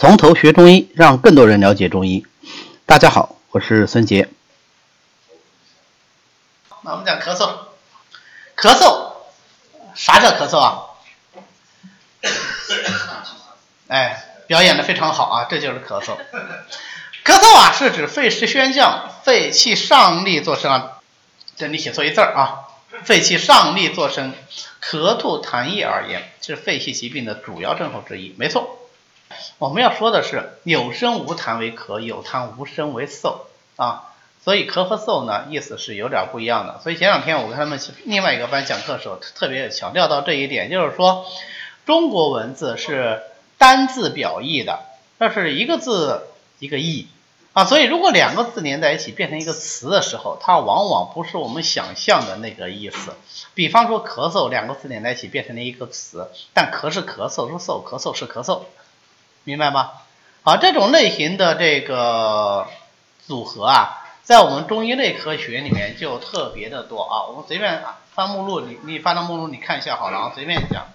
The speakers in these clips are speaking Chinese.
从头学中医，让更多人了解中医。大家好，我是孙杰。那我们讲咳嗽，咳嗽，啥叫咳嗽啊？哎，表演的非常好啊，这就是咳嗽。咳嗽啊，是指肺湿宣降，肺气上逆作声啊。这你写错一字儿啊，肺气上逆作声，咳吐痰液而言，是肺气疾病的主要症候之一。没错。我们要说的是有声无痰为咳，有痰无声为嗽啊，所以咳和嗽呢意思是有点不一样的。所以前两天我跟他们另外一个班讲课的时候，特别强调到这一点，就是说中国文字是单字表意的，那是一个字一个意啊，所以如果两个字连在一起变成一个词的时候，它往往不是我们想象的那个意思。比方说咳嗽两个字连在一起变成了一个词，但咳是咳嗽，是嗽，咳嗽是咳嗽。明白吗？好，这种类型的这个组合啊，在我们中医内科学里面就特别的多啊。我们随便翻目录，你你翻到目录你看一下好了啊，随便讲，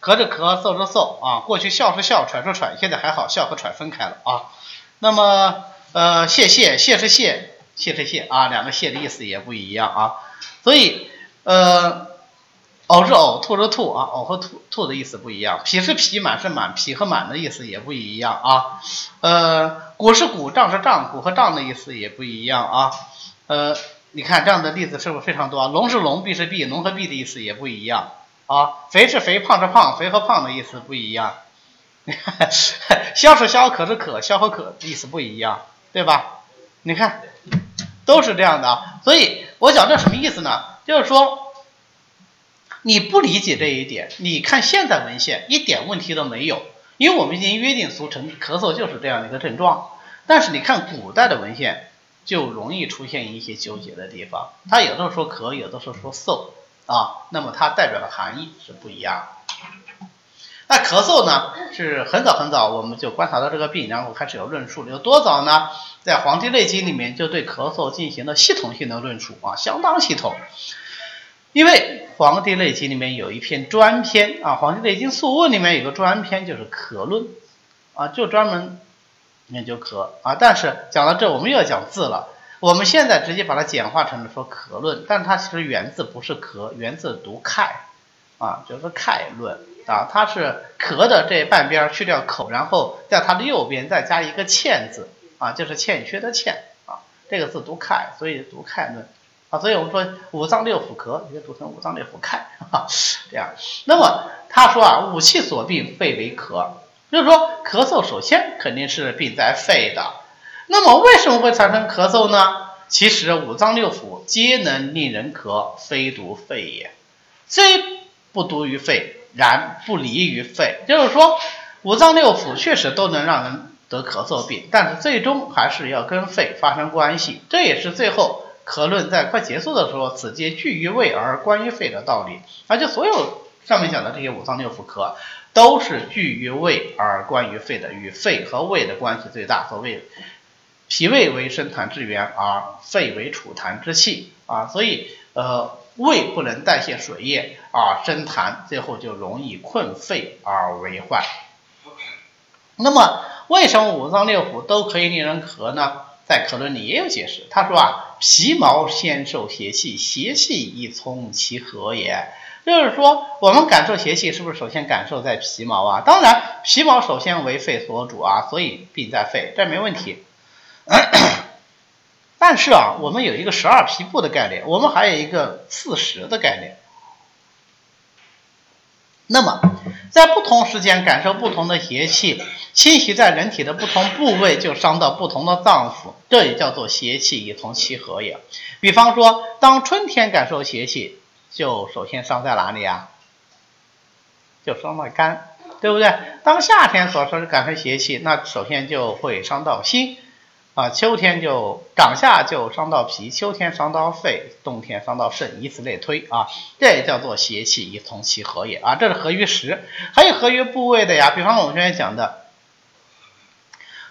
咳着咳，嗽着嗽啊。过去笑是笑，喘是喘，现在还好，笑和喘分开了啊。那么呃，谢谢谢是谢，谢是谢啊，两个谢的意思也不一样啊。所以呃。呕是呕，吐是吐啊，呕和吐吐的意思不一样。脾是脾，满是满，脾和满的意思也不一样啊。呃，鼓是鼓，胀是胀，鼓和胀的意思也不一样啊。呃，你看这样的例子是不是非常多？龙是龙，闭是闭，龙和闭的意思也不一样啊。肥是肥，胖是胖，肥和胖的意思不一样。消是消，渴是渴，消和渴意思不一样，对吧？你看，都是这样的啊。所以我讲这什么意思呢？就是说。你不理解这一点，你看现在文献一点问题都没有，因为我们已经约定俗成，咳嗽就是这样的一个症状。但是你看古代的文献，就容易出现一些纠结的地方。他有的时候说咳，有的时候说嗽啊，那么它代表的含义是不一样。那咳嗽呢，是很早很早我们就观察到这个病，然后开始有论述。有多早呢？在《黄帝内经》里面就对咳嗽进行了系统性的论述啊，相当系统。因为《黄帝内经》里面有一篇专篇啊，《黄帝内经素问》里面有个专篇就是咳论啊，就专门研究咳啊。但是讲到这，我们又要讲字了。我们现在直接把它简化成了说咳论，但它其实原字不是咳，原字读凯啊，就是凯论啊。它是咳的这半边去掉口，然后在它的右边再加一个欠字啊，就是欠缺的欠啊，这个字读凯，所以读凯论。所以我们说五脏六腑咳，你就读成五脏六腑看，这样。那么他说啊，五气所病，肺为咳，就是说咳嗽首先肯定是病在肺的。那么为什么会产生咳嗽呢？其实五脏六腑皆能令人咳，非独肺也。虽不独于肺，然不离于肺。就是说五脏六腑确实都能让人得咳嗽病，但是最终还是要跟肺发生关系。这也是最后。咳论在快结束的时候，此皆聚于胃而关于肺的道理，而且所有上面讲的这些五脏六腑咳，都是聚于胃而关于肺的，与肺和胃的关系最大。所谓脾胃为生痰之源，而肺为储痰之器啊，所以呃胃不能代谢水液啊生痰，最后就容易困肺而为患。那么为什么五脏六腑都可以令人咳呢？在咳论里也有解释，他说啊，皮毛先受邪气，邪气以从其和也。就是说，我们感受邪气是不是首先感受在皮毛啊？当然，皮毛首先为肺所主啊，所以病在肺，这没问题。但是啊，我们有一个十二皮部的概念，我们还有一个四时的概念。那么，在不同时间感受不同的邪气侵袭在人体的不同部位，就伤到不同的脏腑，这也叫做邪气以从其和也。比方说，当春天感受邪气，就首先伤在哪里啊？就伤到肝，对不对？当夏天所说的感受邪气，那首先就会伤到心。啊，秋天就长夏就伤到脾，秋天伤到肺，冬天伤到肾，以此类推啊，这也叫做邪气以从其和也啊，这是合于时，还有合于部位的呀。比方我们刚才讲的，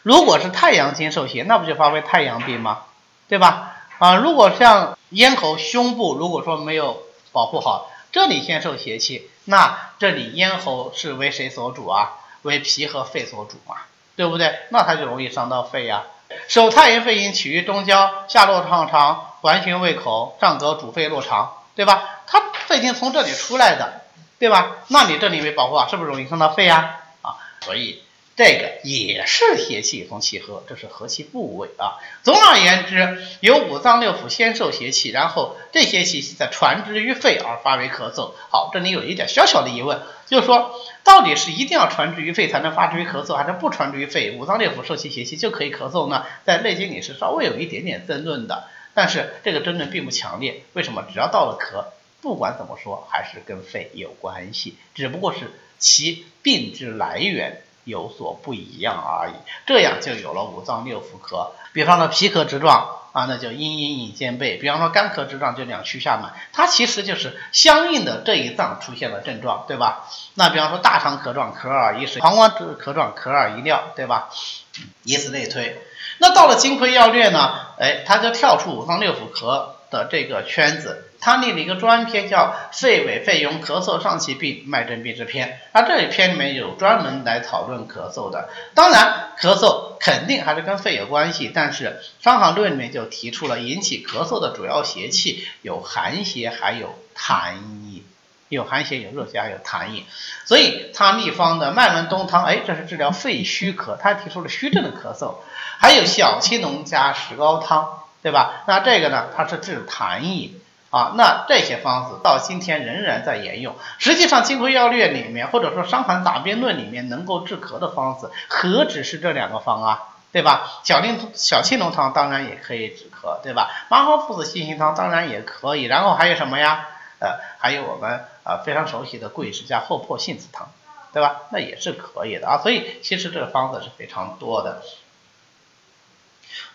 如果是太阳经受邪，那不就发为太阳病吗？对吧？啊，如果像咽喉、胸部，如果说没有保护好，这里先受邪气，那这里咽喉是为谁所主啊？为脾和肺所主嘛？对不对？那它就容易伤到肺呀。手太阴肺阴起于中焦，下络上肠，环循胃口，上膈主肺络肠，对吧？它肺经从这里出来的，对吧？那你这里没保护啊，是不是容易伤到肺呀？啊，所以。这个也是邪气从气合，这是合气部位啊。总而言之，有五脏六腑先受邪气，然后这些气息再传之于肺而发为咳嗽。好，这里有一点小小的疑问，就是说，到底是一定要传之于肺才能发之于咳嗽，还是不传之于肺，五脏六腑受其邪气就可以咳嗽呢？在《内经》里是稍微有一点点争论的，但是这个争论并不强烈。为什么？只要到了咳，不管怎么说，还是跟肺有关系，只不过是其病之来源。有所不一样而已，这样就有了五脏六腑咳。比方说脾咳之状啊，那就阴阴隐兼备；比方说肝咳之状，就两虚下满。它其实就是相应的这一脏出现了症状，对吧？那比方说大肠咳状，咳而一水；膀胱咳状，咳而一尿，对吧？以此类推。那到了金匮要略呢？哎，它就跳出五脏六腑咳的这个圈子。他立了一个专篇，叫《肺痿肺痈咳嗽上气病脉证病之篇》，而这一篇里面有专门来讨论咳嗽的。当然，咳嗽肯定还是跟肺有关系，但是《伤寒论》里面就提出了引起咳嗽的主要邪气有寒邪，还有痰饮，有寒邪，有热邪，还有痰饮。所以他秘方的麦门冬汤，哎，这是治疗肺虚咳，他提出了虚症的咳嗽。还有小青龙加石膏汤，对吧？那这个呢，它是治痰饮。啊，那这些方子到今天仍然在沿用。实际上，《金匮要略》里面，或者说《伤寒杂病论》里面，能够治咳的方子，何止是这两个方啊，对吧？小令小青龙汤当然也可以止咳，对吧？麻黄附子细辛汤当然也可以。然后还有什么呀？呃，还有我们呃非常熟悉的桂枝加厚朴杏子汤，对吧？那也是可以的啊。所以其实这个方子是非常多的。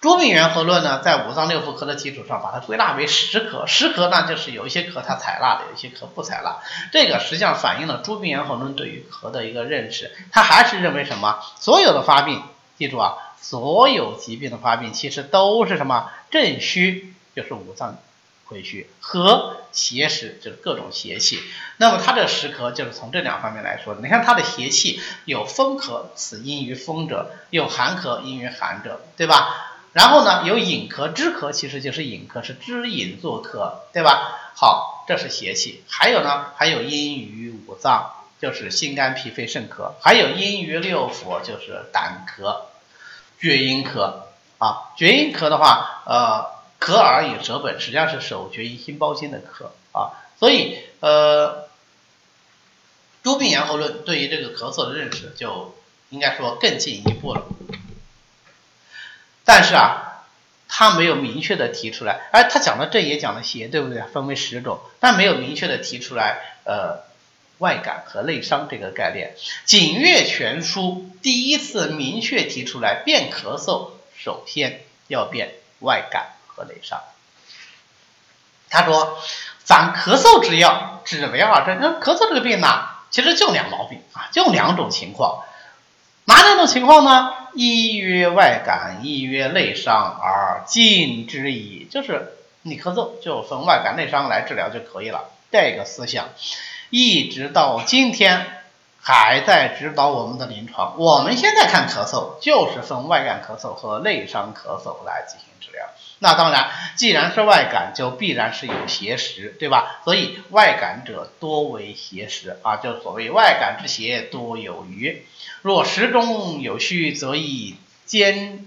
诸病源和论呢，在五脏六腑科的基础上，把它归纳为十科。十科呢，就是有一些科它采纳的，有一些科不采纳。这个实际上反映了诸病源和论对于咳的一个认识。他还是认为什么？所有的发病，记住啊，所有疾病的发病其实都是什么？正虚就是五脏亏虚，和邪实就是各种邪气。那么它这十咳就是从这两方面来说的。你看它的邪气有风咳，此因于风者；有寒咳，因于寒者，对吧？然后呢，有隐咳、支咳，其实就是隐咳，是支隐作咳，对吧？好，这是邪气。还有呢，还有阴于五脏，就是心肝脾肺肾咳；还有阴于六腑，就是胆咳、厥阴咳啊。厥阴咳的话，呃，咳而以舌本，实际上是手厥阴心包经的咳啊。所以，呃，诸病源候论对于这个咳嗽的认识，就应该说更进一步了。但是啊，他没有明确的提出来，而他讲的正也讲的邪，对不对？分为十种，但没有明确的提出来，呃，外感和内伤这个概念。《景岳全书》第一次明确提出来，辨咳嗽首先要辨外感和内伤。他说，咱咳嗽之药，只为二症。那咳嗽这个病呢，其实就两毛病啊，就两种情况。哪两种情况呢？一曰外感，一曰内伤，而禁之矣。就是你咳嗽就分外感、内伤来治疗就可以了。这个思想一直到今天还在指导我们的临床。我们现在看咳嗽就是分外感咳嗽和内伤咳嗽来进行治疗。那当然，既然是外感，就必然是有邪实，对吧？所以外感者多为邪实啊，就所谓外感之邪多有余。若实中有虚，则以兼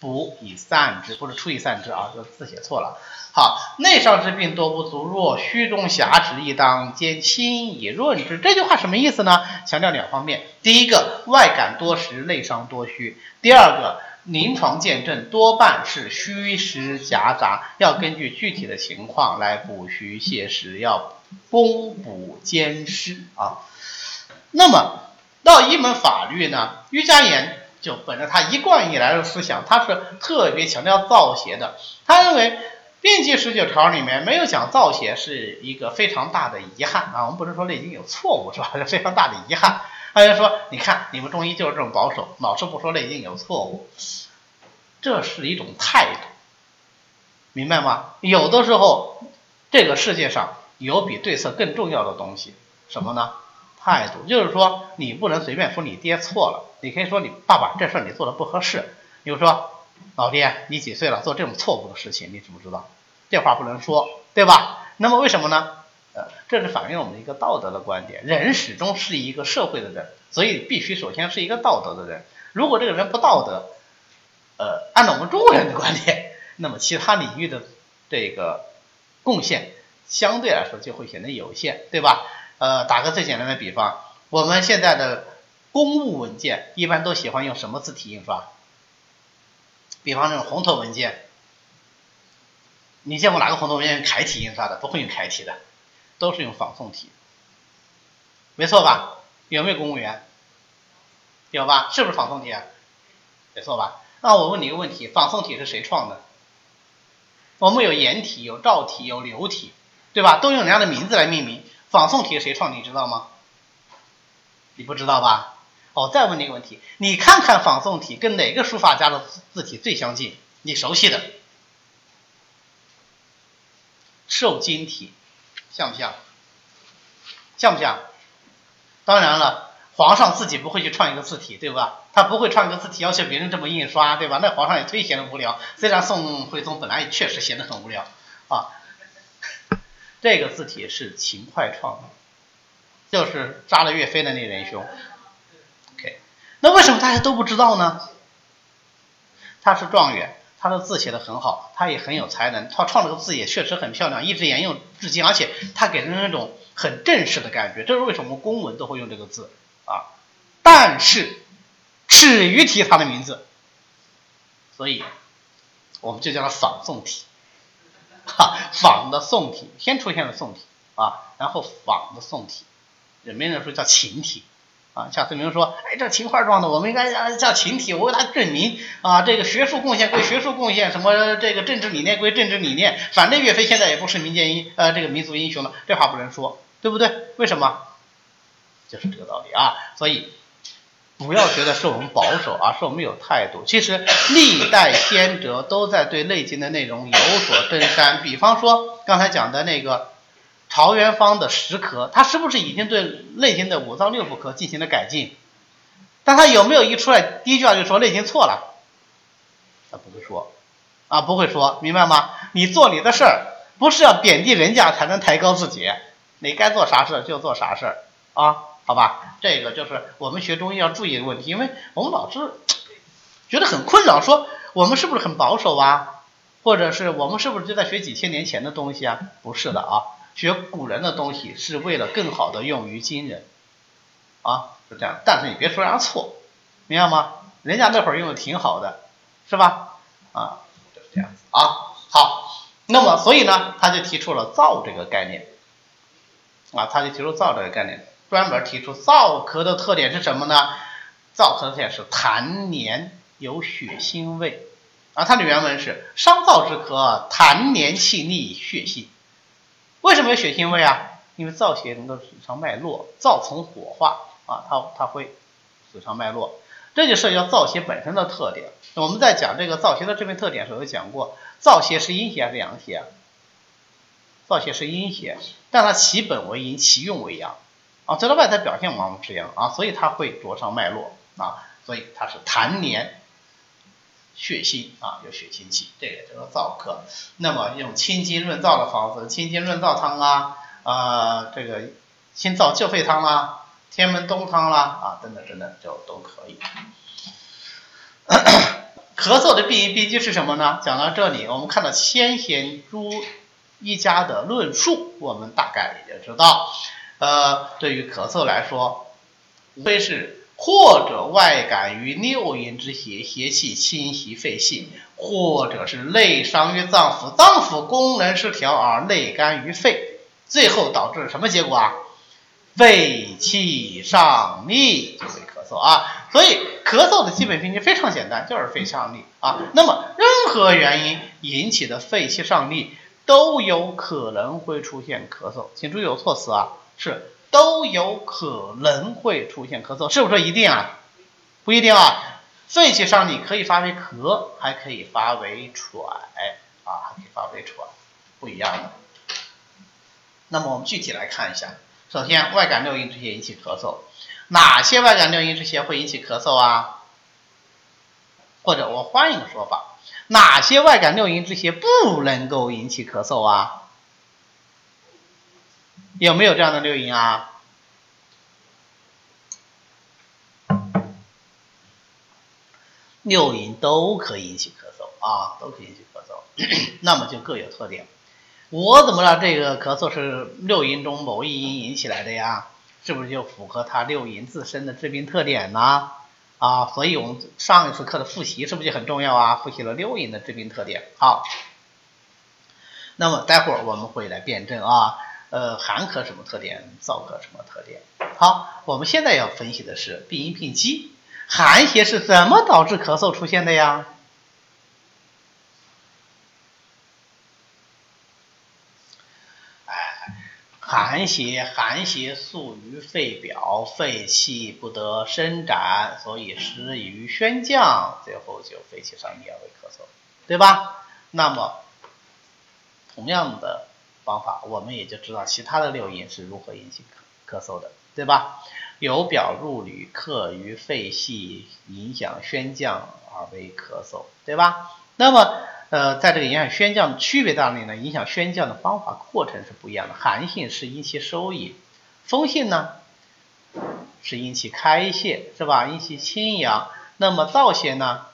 补以散之，不是出以散之啊，这字写错了。好，内伤之病多不足，若虚中狭直，亦当兼清以润之。这句话什么意思呢？强调两方面：第一个，外感多实，内伤多虚；第二个，临床见证多半是虚实夹杂，要根据具体的情况来补虚泻实，要攻补兼施啊。那么。到一门法律呢，于家言就本着他一贯以来的思想，他是特别强调造邪的。他认为病机十九条里面没有讲造邪是一个非常大的遗憾啊。我们不能说《内经》有错误是吧？是非常大的遗憾。他就说，你看你们中医就是这种保守，老是不说《内经》有错误，这是一种态度，明白吗？有的时候这个世界上有比对策更重要的东西，什么呢？态度，就是说你不能随便说你爹错了，你可以说你爸爸这事你做的不合适。比如说，老爹，你几岁了，做这种错误的事情，你知不知道？这话不能说，对吧？那么为什么呢？这是反映我们一个道德的观点。人始终是一个社会的人，所以必须首先是一个道德的人。如果这个人不道德，呃，按照我们中国人的观点，那么其他领域的这个贡献相对来说就会显得有限，对吧？呃，打个最简单的比方，我们现在的公务文件一般都喜欢用什么字体印刷？比方这种红头文件，你见过哪个红头文件用楷体印刷的？不会用楷体的，都是用仿宋体，没错吧？有没有公务员？有吧？是不是仿宋体啊？没错吧？那我问你一个问题：仿宋体是谁创的？我们有颜体、有赵体、有刘体，对吧？都用人家的名字来命名。仿宋体是谁创？你知道吗？你不知道吧？哦，再问你一个问题：你看看仿宋体跟哪个书法家的字体最相近？你熟悉的？瘦金体，像不像？像不像？当然了，皇上自己不会去创一个字体，对吧？他不会创一个字体要求别人这么印刷，对吧？那皇上也忒闲的无聊。虽然宋徽宗本来也确实闲得很无聊啊。这个字体是秦桧创的，就是杀了岳飞的那仁兄。OK，那为什么大家都不知道呢？他是状元，他的字写的很好，他也很有才能，他创这个字也确实很漂亮，一直沿用至今，而且他给人那种很正式的感觉。这是为什么公文都会用这个字啊？但是耻于提他的名字，所以我们就叫它仿宋体。哈，仿的宋体先出现了宋体啊，然后仿的宋体，人们说叫秦体啊。夏思明说，哎，这秦桧状的，我们应该叫叫秦体，我为他证明啊，这个学术贡献归学术贡献，什么这个政治理念归政治理念，反正岳飞现在也不是民间英呃这个民族英雄了，这话不能说，对不对？为什么？就是这个道理啊，所以。不要觉得是我们保守，而是我们有态度。其实历代先哲都在对《内经》的内容有所增删。比方说刚才讲的那个陶元芳的石壳，他是不是已经对《内经》的五脏六腑科进行了改进？但他有没有一出来第一句话就说《内经》错了？他不会说，啊，不会说，明白吗？你做你的事儿，不是要贬低人家才能抬高自己，你该做啥事就做啥事儿啊。好吧，这个就是我们学中医要注意的问题，因为我们老是 觉得很困扰，说我们是不是很保守啊？或者是我们是不是就在学几千年前的东西啊？不是的啊，学古人的东西是为了更好的用于今人啊，是这样。但是你别说人家错，明白吗？人家那会儿用的挺好的，是吧？啊，就是这样子啊。好，那么所以呢，他就提出了造这个概念啊，他就提出造这个概念。专门提出燥咳的特点是什么呢？燥咳的特点是痰黏有血腥味啊。它的原文是伤燥之咳，痰黏气腻，血腥。为什么有血腥味啊？因为燥邪能够损伤脉络，燥从火化啊，它它会损伤脉络，这就涉及到燥邪本身的特点。我们在讲这个燥邪的这边特点时候有讲过，燥邪是阴邪还是阳邪？燥邪是阴邪，但它其本为阴，其用为阳。啊，所以它外在表现往往是这样啊，所以它会灼伤脉络啊，所以它是痰黏血腥啊，有血腥气，这个叫做燥咳。那么用清金润燥的方子，清金润燥汤啊，啊，这个清燥救肺汤啦，天门冬汤啦，啊，等等等等，就都可以。咳嗽的病因病机是什么呢？讲到这里，我们看到先贤诸一家的论述，我们大概也就知道。呃，对于咳嗽来说，无非是或者外感于六淫之邪，邪气侵袭肺系，或者是内伤于脏腑，脏腑功能失调而内干于肺，最后导致什么结果啊？肺气上逆就会咳嗽啊。所以咳嗽的基本病机非常简单，就是肺上逆啊。那么任何原因引起的肺气上逆，都有可能会出现咳嗽，请注意有措辞啊。是都有可能会出现咳嗽，是不是一定啊？不一定啊，肺气上逆可以发为咳，还可以发为喘啊，还可以发为喘，不一样的。那么我们具体来看一下，首先，外感六淫之邪引起咳嗽，哪些外感六淫之邪会引起咳嗽啊？或者我换一个说法，哪些外感六淫之邪不能够引起咳嗽啊？有没有这样的六淫啊？六淫都可以引起咳嗽啊，都可以引起咳嗽，那么就各有特点。我怎么知道这个咳嗽是六淫中某一淫引起来的呀？是不是就符合它六淫自身的致病特点呢？啊，所以我们上一次课的复习是不是就很重要啊？复习了六淫的致病特点。好，那么待会儿我们会来辩证啊，呃，寒咳什么特点？燥咳什么特点？好，我们现在要分析的是病因病机，寒邪是怎么导致咳嗽出现的呀？寒邪，寒邪宿于肺表，肺气不得伸展，所以湿于宣降，最后就肺气上逆而为咳嗽，对吧？那么同样的方法，我们也就知道其他的六淫是如何引起咳咳嗽的，对吧？由表入里，克于肺系，影响宣降而为咳嗽，对吧？那么呃，在这个影响宣降的区别在哪里呢？影响宣降的方法过程是不一样的。寒性是因其收引，风性呢是因其开泄，是吧？因其清阳。那么燥邪呢？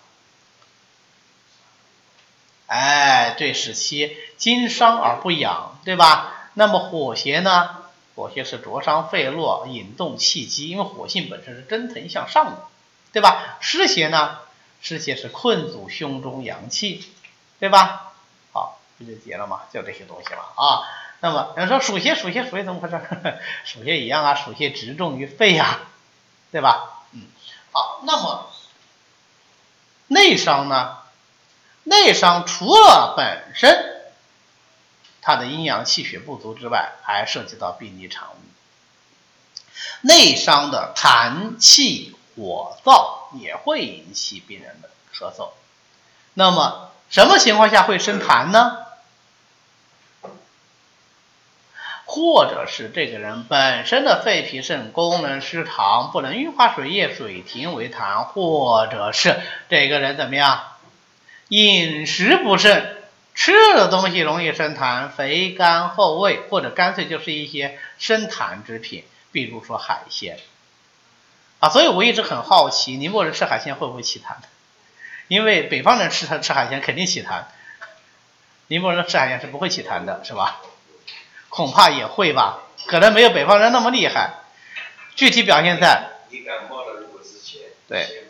哎，对，使其经伤而不养，对吧？那么火邪呢？火邪是灼伤肺络，引动气机，因为火性本身是蒸腾向上的，对吧？湿邪呢？湿邪是困阻胸中阳气。对吧？好，不就结了吗？就这些东西了啊。那么有人说暑邪，暑邪，暑邪怎么回事？暑邪一样啊，暑邪直重于肺呀，对吧？嗯，好，那么内伤呢？内伤除了本身它的阴阳气血不足之外，还涉及到病理产物。内伤的痰气火燥也会引起病人的咳嗽。那么什么情况下会生痰呢？或者是这个人本身的肺脾肾功能失常，不能运化水液，水停为痰；或者是这个人怎么样，饮食不慎，吃的东西容易生痰，肥甘厚味，或者干脆就是一些生痰之品，比如说海鲜啊。所以我一直很好奇，宁波人吃海鲜会不会起痰？因为北方人吃它吃海鲜肯定起痰，宁波人吃海鲜是不会起痰的，是吧？恐怕也会吧，可能没有北方人那么厉害。具体表现在，你感冒了，如果之前对，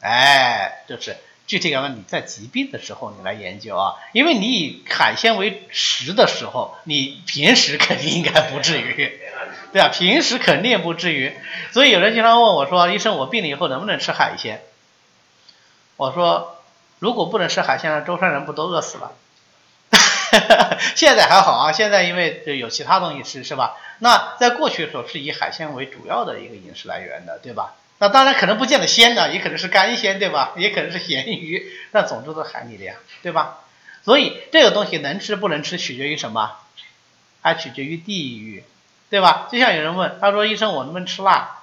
哎，就是具体感问你在疾病的时候你来研究啊，因为你以海鲜为食的时候，你平时肯定应该不至于，对啊，平时肯定不至于。所以有人经常问我说，医生，我病了以后能不能吃海鲜？我说，如果不能吃海鲜了，舟山人不都饿死了？现在还好啊，现在因为有其他东西吃，是吧？那在过去的时候是以海鲜为主要的一个饮食来源的，对吧？那当然可能不见得鲜的，也可能是干鲜，对吧？也可能是咸鱼，那总之都是海里的呀，对吧？所以这个东西能吃不能吃取决于什么？还取决于地域，对吧？就像有人问，他说医生我能不能吃辣？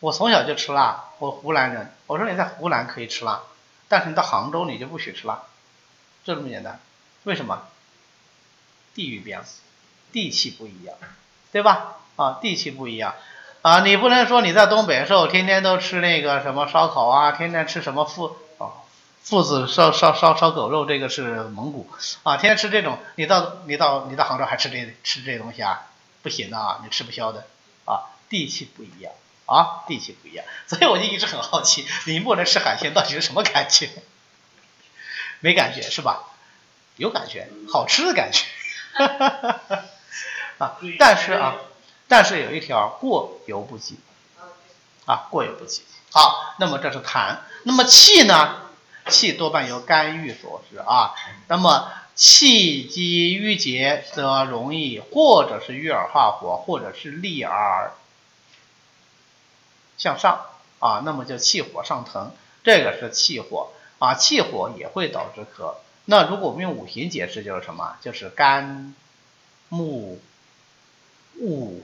我从小就吃辣，我湖南人，我说你在湖南可以吃辣。但是你到杭州你就不许吃辣，就这么简单。为什么？地域变了，地气不一样，对吧？啊，地气不一样啊，你不能说你在东北时候天天都吃那个什么烧烤啊，天天吃什么父啊父子烧烧烧烧狗肉，这个是蒙古啊，天天吃这种，你到你到你到杭州还吃这吃这些东西啊？不行的啊，你吃不消的啊，地气不一样。啊，地气不一样，所以我就一直很好奇，宁波人吃海鲜到底是什么感觉？没感觉是吧？有感觉，好吃的感觉。啊，但是啊，但是有一条，过犹不及。啊，过犹不及。好，那么这是痰，那么气呢？气多半由肝郁所致啊。那么气机郁结，则容易或者是郁而化火，或者是利而。向上啊，那么就气火上腾，这个是气火啊，气火也会导致咳。那如果我们用五行解释，就是什么？就是肝、木、恶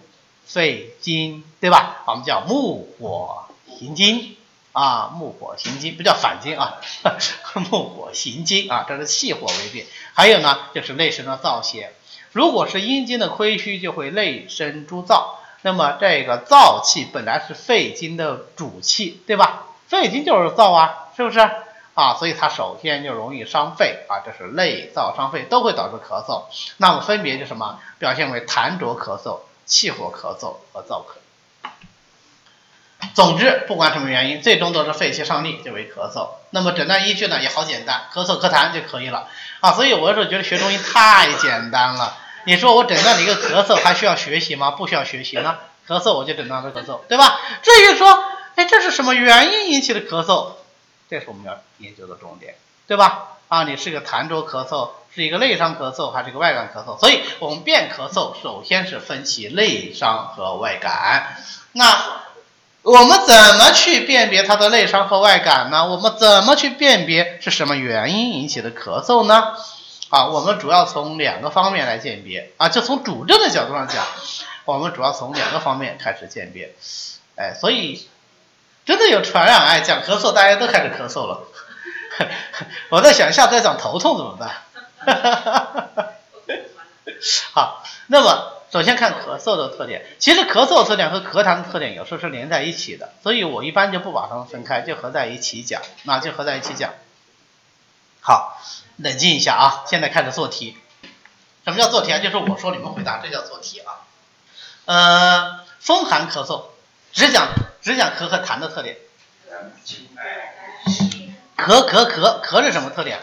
肺经，对吧？我们叫木火行经啊，木火行经不叫反经啊，木火行经啊，这是气火为病。还有呢，就是内生的燥邪。如果是阴经的亏虚，就会内生诸燥。那么这个燥气本来是肺经的主气，对吧？肺经就是燥啊，是不是？啊，所以它首先就容易伤肺啊，这是内燥伤肺，都会导致咳嗽。那么分别就什么？表现为痰浊咳嗽、气火咳嗽和燥咳。总之，不管什么原因，最终都是肺气上逆就为咳嗽。那么诊断依据呢也好简单，咳嗽咳痰就可以了啊。所以我有时候觉得学中医太简单了。你说我诊断你一个咳嗽还需要学习吗？不需要学习呢，咳嗽我就诊断是咳嗽，对吧？至于说，哎，这是什么原因引起的咳嗽？这是我们要研究的重点，对吧？啊，你是个痰浊咳嗽，是一个内伤咳嗽，还是一个外感咳嗽？所以我们辨咳嗽，首先是分其内伤和外感。那我们怎么去辨别它的内伤和外感呢？我们怎么去辨别是什么原因引起的咳嗽呢？啊，我们主要从两个方面来鉴别啊，就从主症的角度上讲，我们主要从两个方面开始鉴别。哎，所以真的有传染，哎，讲咳嗽大家都开始咳嗽了。我在想，下次再讲头痛怎么办？好，那么。首先看咳嗽的特点，其实咳嗽特点和咳痰的特点有时候是连在一起的，所以我一般就不把它们分开，就合在一起讲，那就合在一起讲。好，冷静一下啊，现在开始做题。什么叫做题啊？就是我说你们回答，这叫做题啊。呃，风寒咳嗽，只讲只讲咳和痰的特点。咳咳咳咳是什么特点？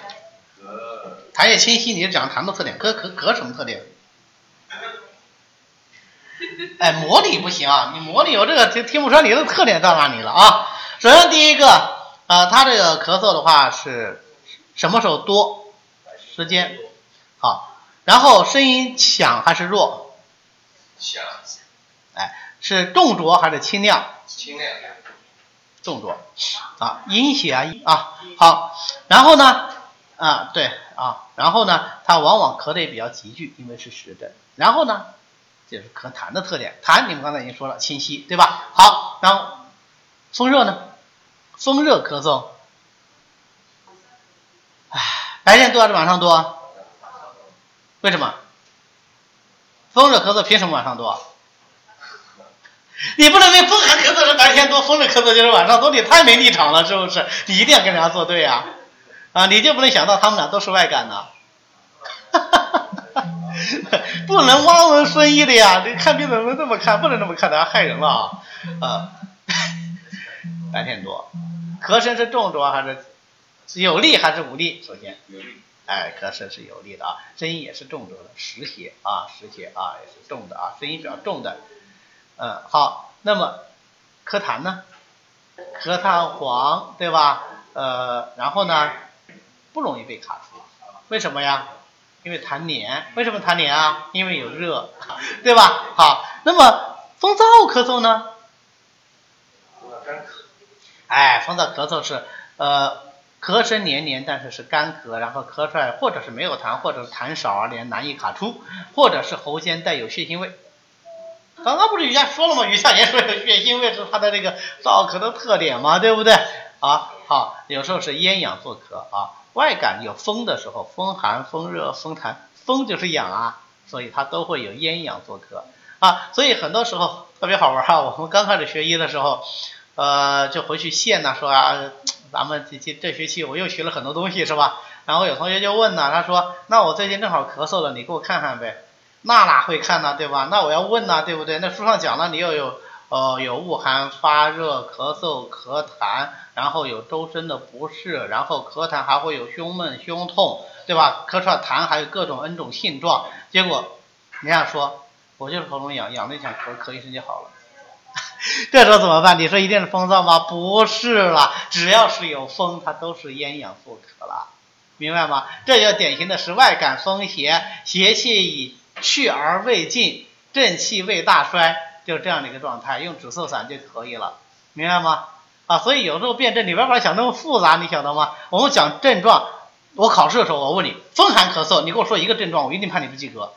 痰液清晰，你是讲痰的特点。咳咳咳什么特点？哎，模拟不行啊！你模拟我这个听听不出来你的特点在哪里了啊？首先第一个，呃，他这个咳嗽的话是什么时候多？时间好，然后声音响还是弱？响。哎，是重浊还是清亮？清亮。重浊啊，阴血啊啊好，然后呢啊对啊，然后呢，它往往咳的也比较急剧，因为是实症。然后呢？就是咳痰的特点，痰你们刚才已经说了，清晰，对吧？好，然后风热呢？风热咳嗽，唉，白天多还是晚上多？为什么？风热咳嗽凭什么晚上多？你不能风寒咳嗽是白天多，风热咳嗽就是晚上多，你太没立场了，是不是？你一定要跟人家作对啊！啊，你就不能想到他们俩都是外感呢？哈哈哈。不能望文生义的呀！你看病怎么能这么看？不能这么看，的，害人了啊！啊，白天多，咳声是重浊还是有力还是无力？首先，有力。哎，咳声是有力的啊，声音也是重浊的，实邪啊，实邪啊，也是重的啊，声音比较重的。嗯，好，那么咳痰呢？咳痰黄，对吧？呃，然后呢，不容易被卡住，为什么呀？因为痰黏，为什么痰黏啊？因为有热，对吧？好，那么风燥咳嗽呢？哎，风燥咳嗽是呃咳声黏黏，但是是干咳，然后咳出来或者是没有痰，或者是痰少而连难以卡出，或者是喉间带有血腥味。刚刚不是雨下说了吗？雨下也说有血腥味是它的这个燥咳的特点嘛，对不对？啊，好，有时候是咽痒作咳啊。外感有风的时候，风寒、风热、风痰，风就是痒啊，所以它都会有咽痒作咳啊。所以很多时候特别好玩哈，我们刚开始学医的时候，呃，就回去现呢说啊，咱们这这这学期我又学了很多东西是吧？然后有同学就问呢，他说，那我最近正好咳嗽了，你给我看看呗。那哪会看呢，对吧？那我要问呢，对不对？那书上讲了，你又有。呃，有恶寒、发热、咳嗽、咳痰，然后有周身的不适，然后咳痰还会有胸闷、胸痛，对吧？咳出来痰还有各种 N 种性状，结果人家说我就是喉咙痒，痒了一想咳，咳一声就好了。这时候怎么办？你说一定是风燥吗？不是啦，只要是有风，它都是咽痒作咳了，明白吗？这就典型的是外感风邪，邪气已去而未尽，正气未大衰。就是这样的一个状态，用止嗽散就可以了，明白吗？啊，所以有时候辩证，你别把它想那么复杂，你晓得吗？我们讲症状，我考试的时候我问你，风寒咳嗽，你给我说一个症状，我一定判你不及格。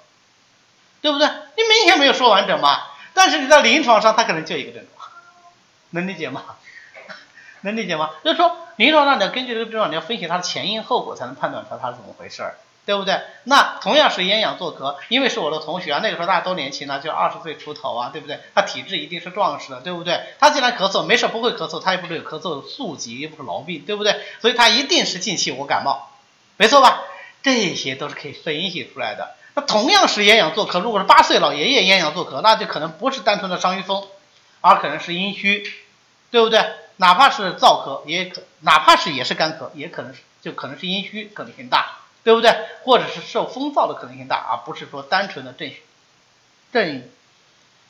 对不对？你明显没有说完整嘛。但是你在临床上，它可能就一个症状，能理解吗？能理解吗？就是说，临床上你要根据这个症状，你要分析它的前因后果，才能判断出它是怎么回事儿。对不对？那同样是咽痒作咳，因为是我的同学啊，那个时候大家都年轻呢，就二十岁出头啊，对不对？他体质一定是壮实的，对不对？他既然咳嗽，没事不会咳嗽，他也不是有咳嗽的宿疾，又不是痨病，对不对？所以他一定是近期我感冒，没错吧？这些都是可以分析出来的。那同样是咽痒作咳，如果是八岁老爷爷咽痒作咳，那就可能不是单纯的伤于风，而可能是阴虚，对不对？哪怕是燥咳，也可，哪怕是也是干咳，也可能是就可能是阴虚，可能性大。对不对？或者是受风燥的可能性大，而不是说单纯的正正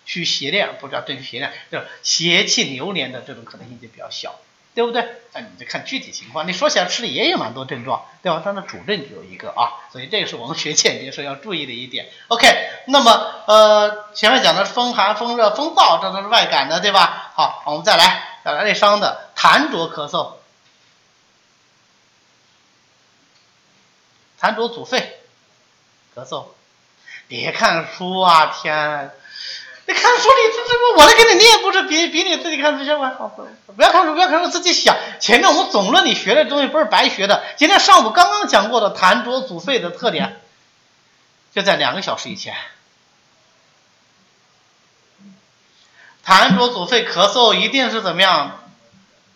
虚邪练，不叫正虚邪练，就是邪气流连的这种可能性就比较小，对不对？那你就看具体情况。你说起来吃的也有蛮多症状，对吧？它的主症就有一个啊，所以这个是我们学鉴别时候要注意的一点。OK，那么呃前面讲的风寒、风热、风燥，这都是外感的，对吧？好，我们再来再来内伤的痰浊咳嗽。痰浊阻肺，咳嗽，别看书啊！天，你看书你这这不我来给你念，不是比比你自己看书效果好？不要看书，不要看书，自己想。前面我们总论你学的东西不是白学的。今天上午刚刚讲过的痰浊阻肺的特点，就在两个小时以前。痰浊阻肺，咳嗽一定是怎么样？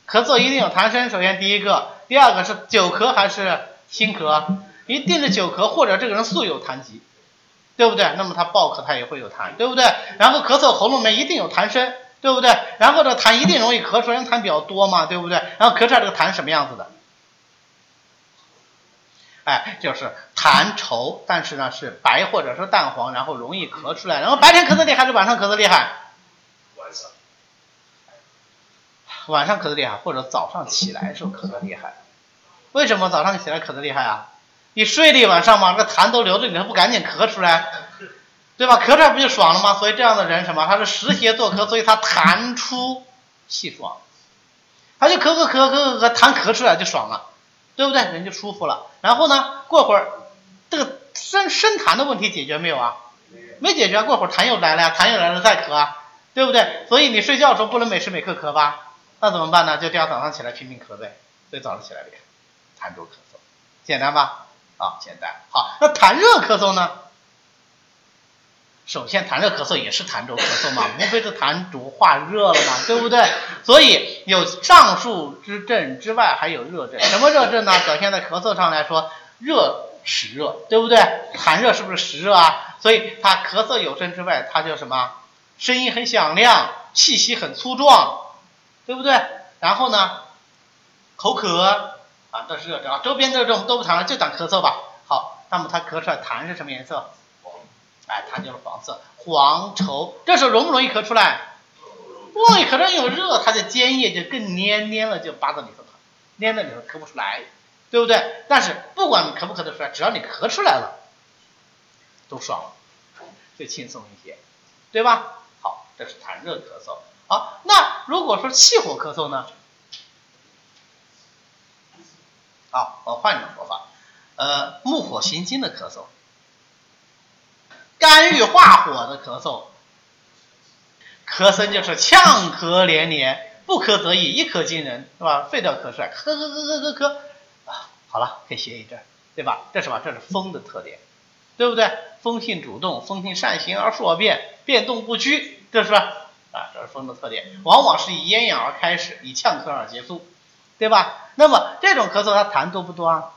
咳嗽一定有痰声。首先第一个，第二个是久咳还是新咳？一定的久咳，或者这个人素有痰疾，对不对？那么他暴咳他也会有痰，对不对？然后咳嗽喉咙里面一定有痰声，对不对？然后这痰一定容易咳出来，痰比较多嘛，对不对？然后咳出来这个痰什么样子的？哎，就是痰稠，但是呢是白或者是淡黄，然后容易咳出来。然后白天咳嗽厉害，还是晚上咳嗽厉害？晚上。晚上咳嗽厉害，或者早上起来时候咳嗽厉害。为什么早上起来咳嗽厉害啊？你睡了一晚上嘛，这痰都留着，你还不赶紧咳出来，对吧？咳出来不就爽了吗？所以这样的人什么？他是实邪作咳，所以他痰出气爽，他就咳咳咳咳咳咳，痰咳出来就爽了，对不对？人就舒服了。然后呢，过会儿这个生生痰的问题解决没有啊？没解决，过会儿痰又来了呀，痰又来了再咳啊，对不对？所以你睡觉的时候不能每时每刻咳吧？那怎么办呢？就第二天早上起来拼命咳呗。所以早上起来你看，痰多咳嗽，简单吧？啊，简单好。那痰热咳嗽呢？首先，痰热咳嗽也是痰浊咳嗽嘛，无非是痰浊化热了嘛，对不对？所以有上述之症之外，还有热症。什么热症呢？表现在咳嗽上来说，热实热，对不对？痰热是不是实热啊？所以它咳嗽有声之外，它叫什么？声音很响亮，气息很粗壮，对不对？然后呢，口渴。啊，都是热症啊，周边热症都不谈了，就讲咳嗽吧。好，那么它咳出来痰是什么颜色？哎，痰就是黄色，黄稠。这时候容不容易咳出来？不容易咳出来，有热，它的尖叶就更黏黏了，就扒到里头了，黏在里头咳不出来，对不对？但是不管你咳不咳得出来，只要你咳出来了，都爽了，就轻松一些，对吧？好，这是痰热咳嗽。好，那如果说气火咳嗽呢？啊，我换一种说法，呃，木火行金的咳嗽，肝郁化火的咳嗽，咳声就是呛咳连连，不咳则已，一咳惊人，是吧？废掉咳出来，咳咳咳咳咳咳，啊，好了，可以歇一阵，对吧？这是什么？这是风的特点，对不对？风性主动，风性善行而数变，变动不居，这是吧？啊，这是风的特点，往往是以咽痒而开始，以呛咳而结束。对吧？那么这种咳嗽它痰多不多啊？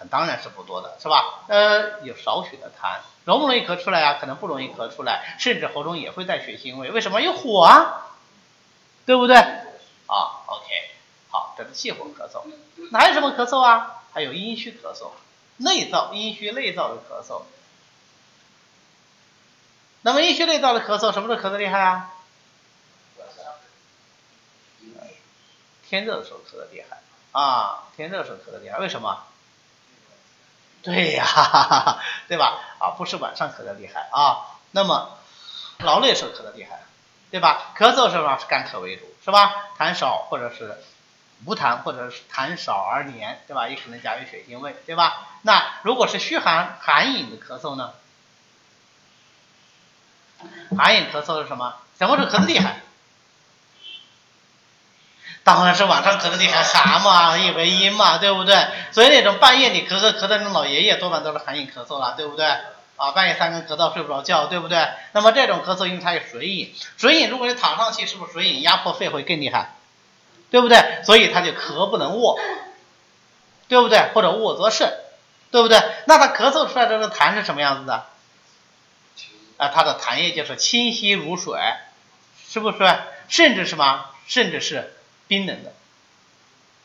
痰当然是不多的，是吧？呃，有少许的痰，容不容易咳出来啊？可能不容易咳出来，甚至喉中也会带血腥味。为什么？有火啊，对不对？啊，OK，好，这是气火咳嗽。哪有什么咳嗽啊？还有阴虚咳嗽，内燥阴虚内燥的咳嗽。那么阴虚内燥的咳嗽，什么时候咳得厉害啊？天热的时候咳得厉害啊，天热的时候咳得厉害，为什么？对呀，对吧？啊，不是晚上咳得厉害啊。那么劳累时候咳得厉害，对吧？咳嗽时候是干咳为主，是吧？痰少或者是无痰，或者是痰少而黏，对吧？也可能夹于血腥味，对吧？那如果是虚寒寒饮的咳嗽呢？寒饮咳嗽是什么？什么时候咳得厉害？当然是晚上咳的厉害，寒嘛，以为阴嘛，对不对？所以那种半夜里咳咳咳的那种老爷爷，多半都是寒饮咳嗽了，对不对？啊，半夜三更咳到睡不着觉，对不对？那么这种咳嗽，因为它有水饮，水饮如果你躺上去，是不是水饮压迫肺会更厉害？对不对？所以他就咳不能卧，对不对？或者卧则甚，对不对？那他咳嗽出来的这个痰是什么样子的？啊，他的痰液就是清晰如水，是不是？甚至什么？甚至是冰冷的，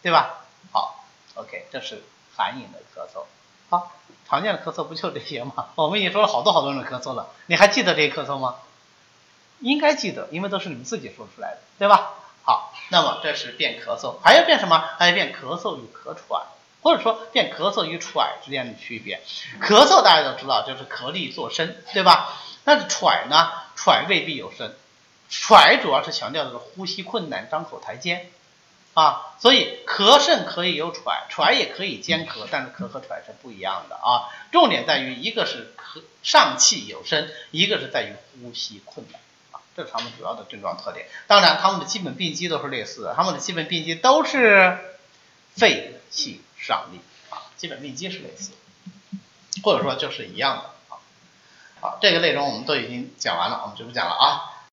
对吧？好，OK，这是寒饮的咳嗽。好，常见的咳嗽不就这些吗？我们已经说了好多好多种咳嗽了，你还记得这些咳嗽吗？应该记得，因为都是你们自己说出来的，对吧？好，那么这是变咳嗽，还要变什么？还要变咳嗽与咳喘，或者说变咳嗽与喘之间的区别。咳嗽大家都知道，就是咳力作声，对吧？但是喘呢，喘未必有声，喘主要是强调的是呼吸困难、张口抬肩啊。所以咳甚可以有喘，喘也可以兼咳，但是咳和喘是不一样的啊。重点在于一个是咳上气有声，一个是在于呼吸困难啊。这是他们主要的症状特点。当然，他们的基本病机都是类似的，他们的基本病机都是肺气上逆啊，基本病机是类似，或者说就是一样的啊。好，这个内容我们都已经讲完了，我们就不讲了啊。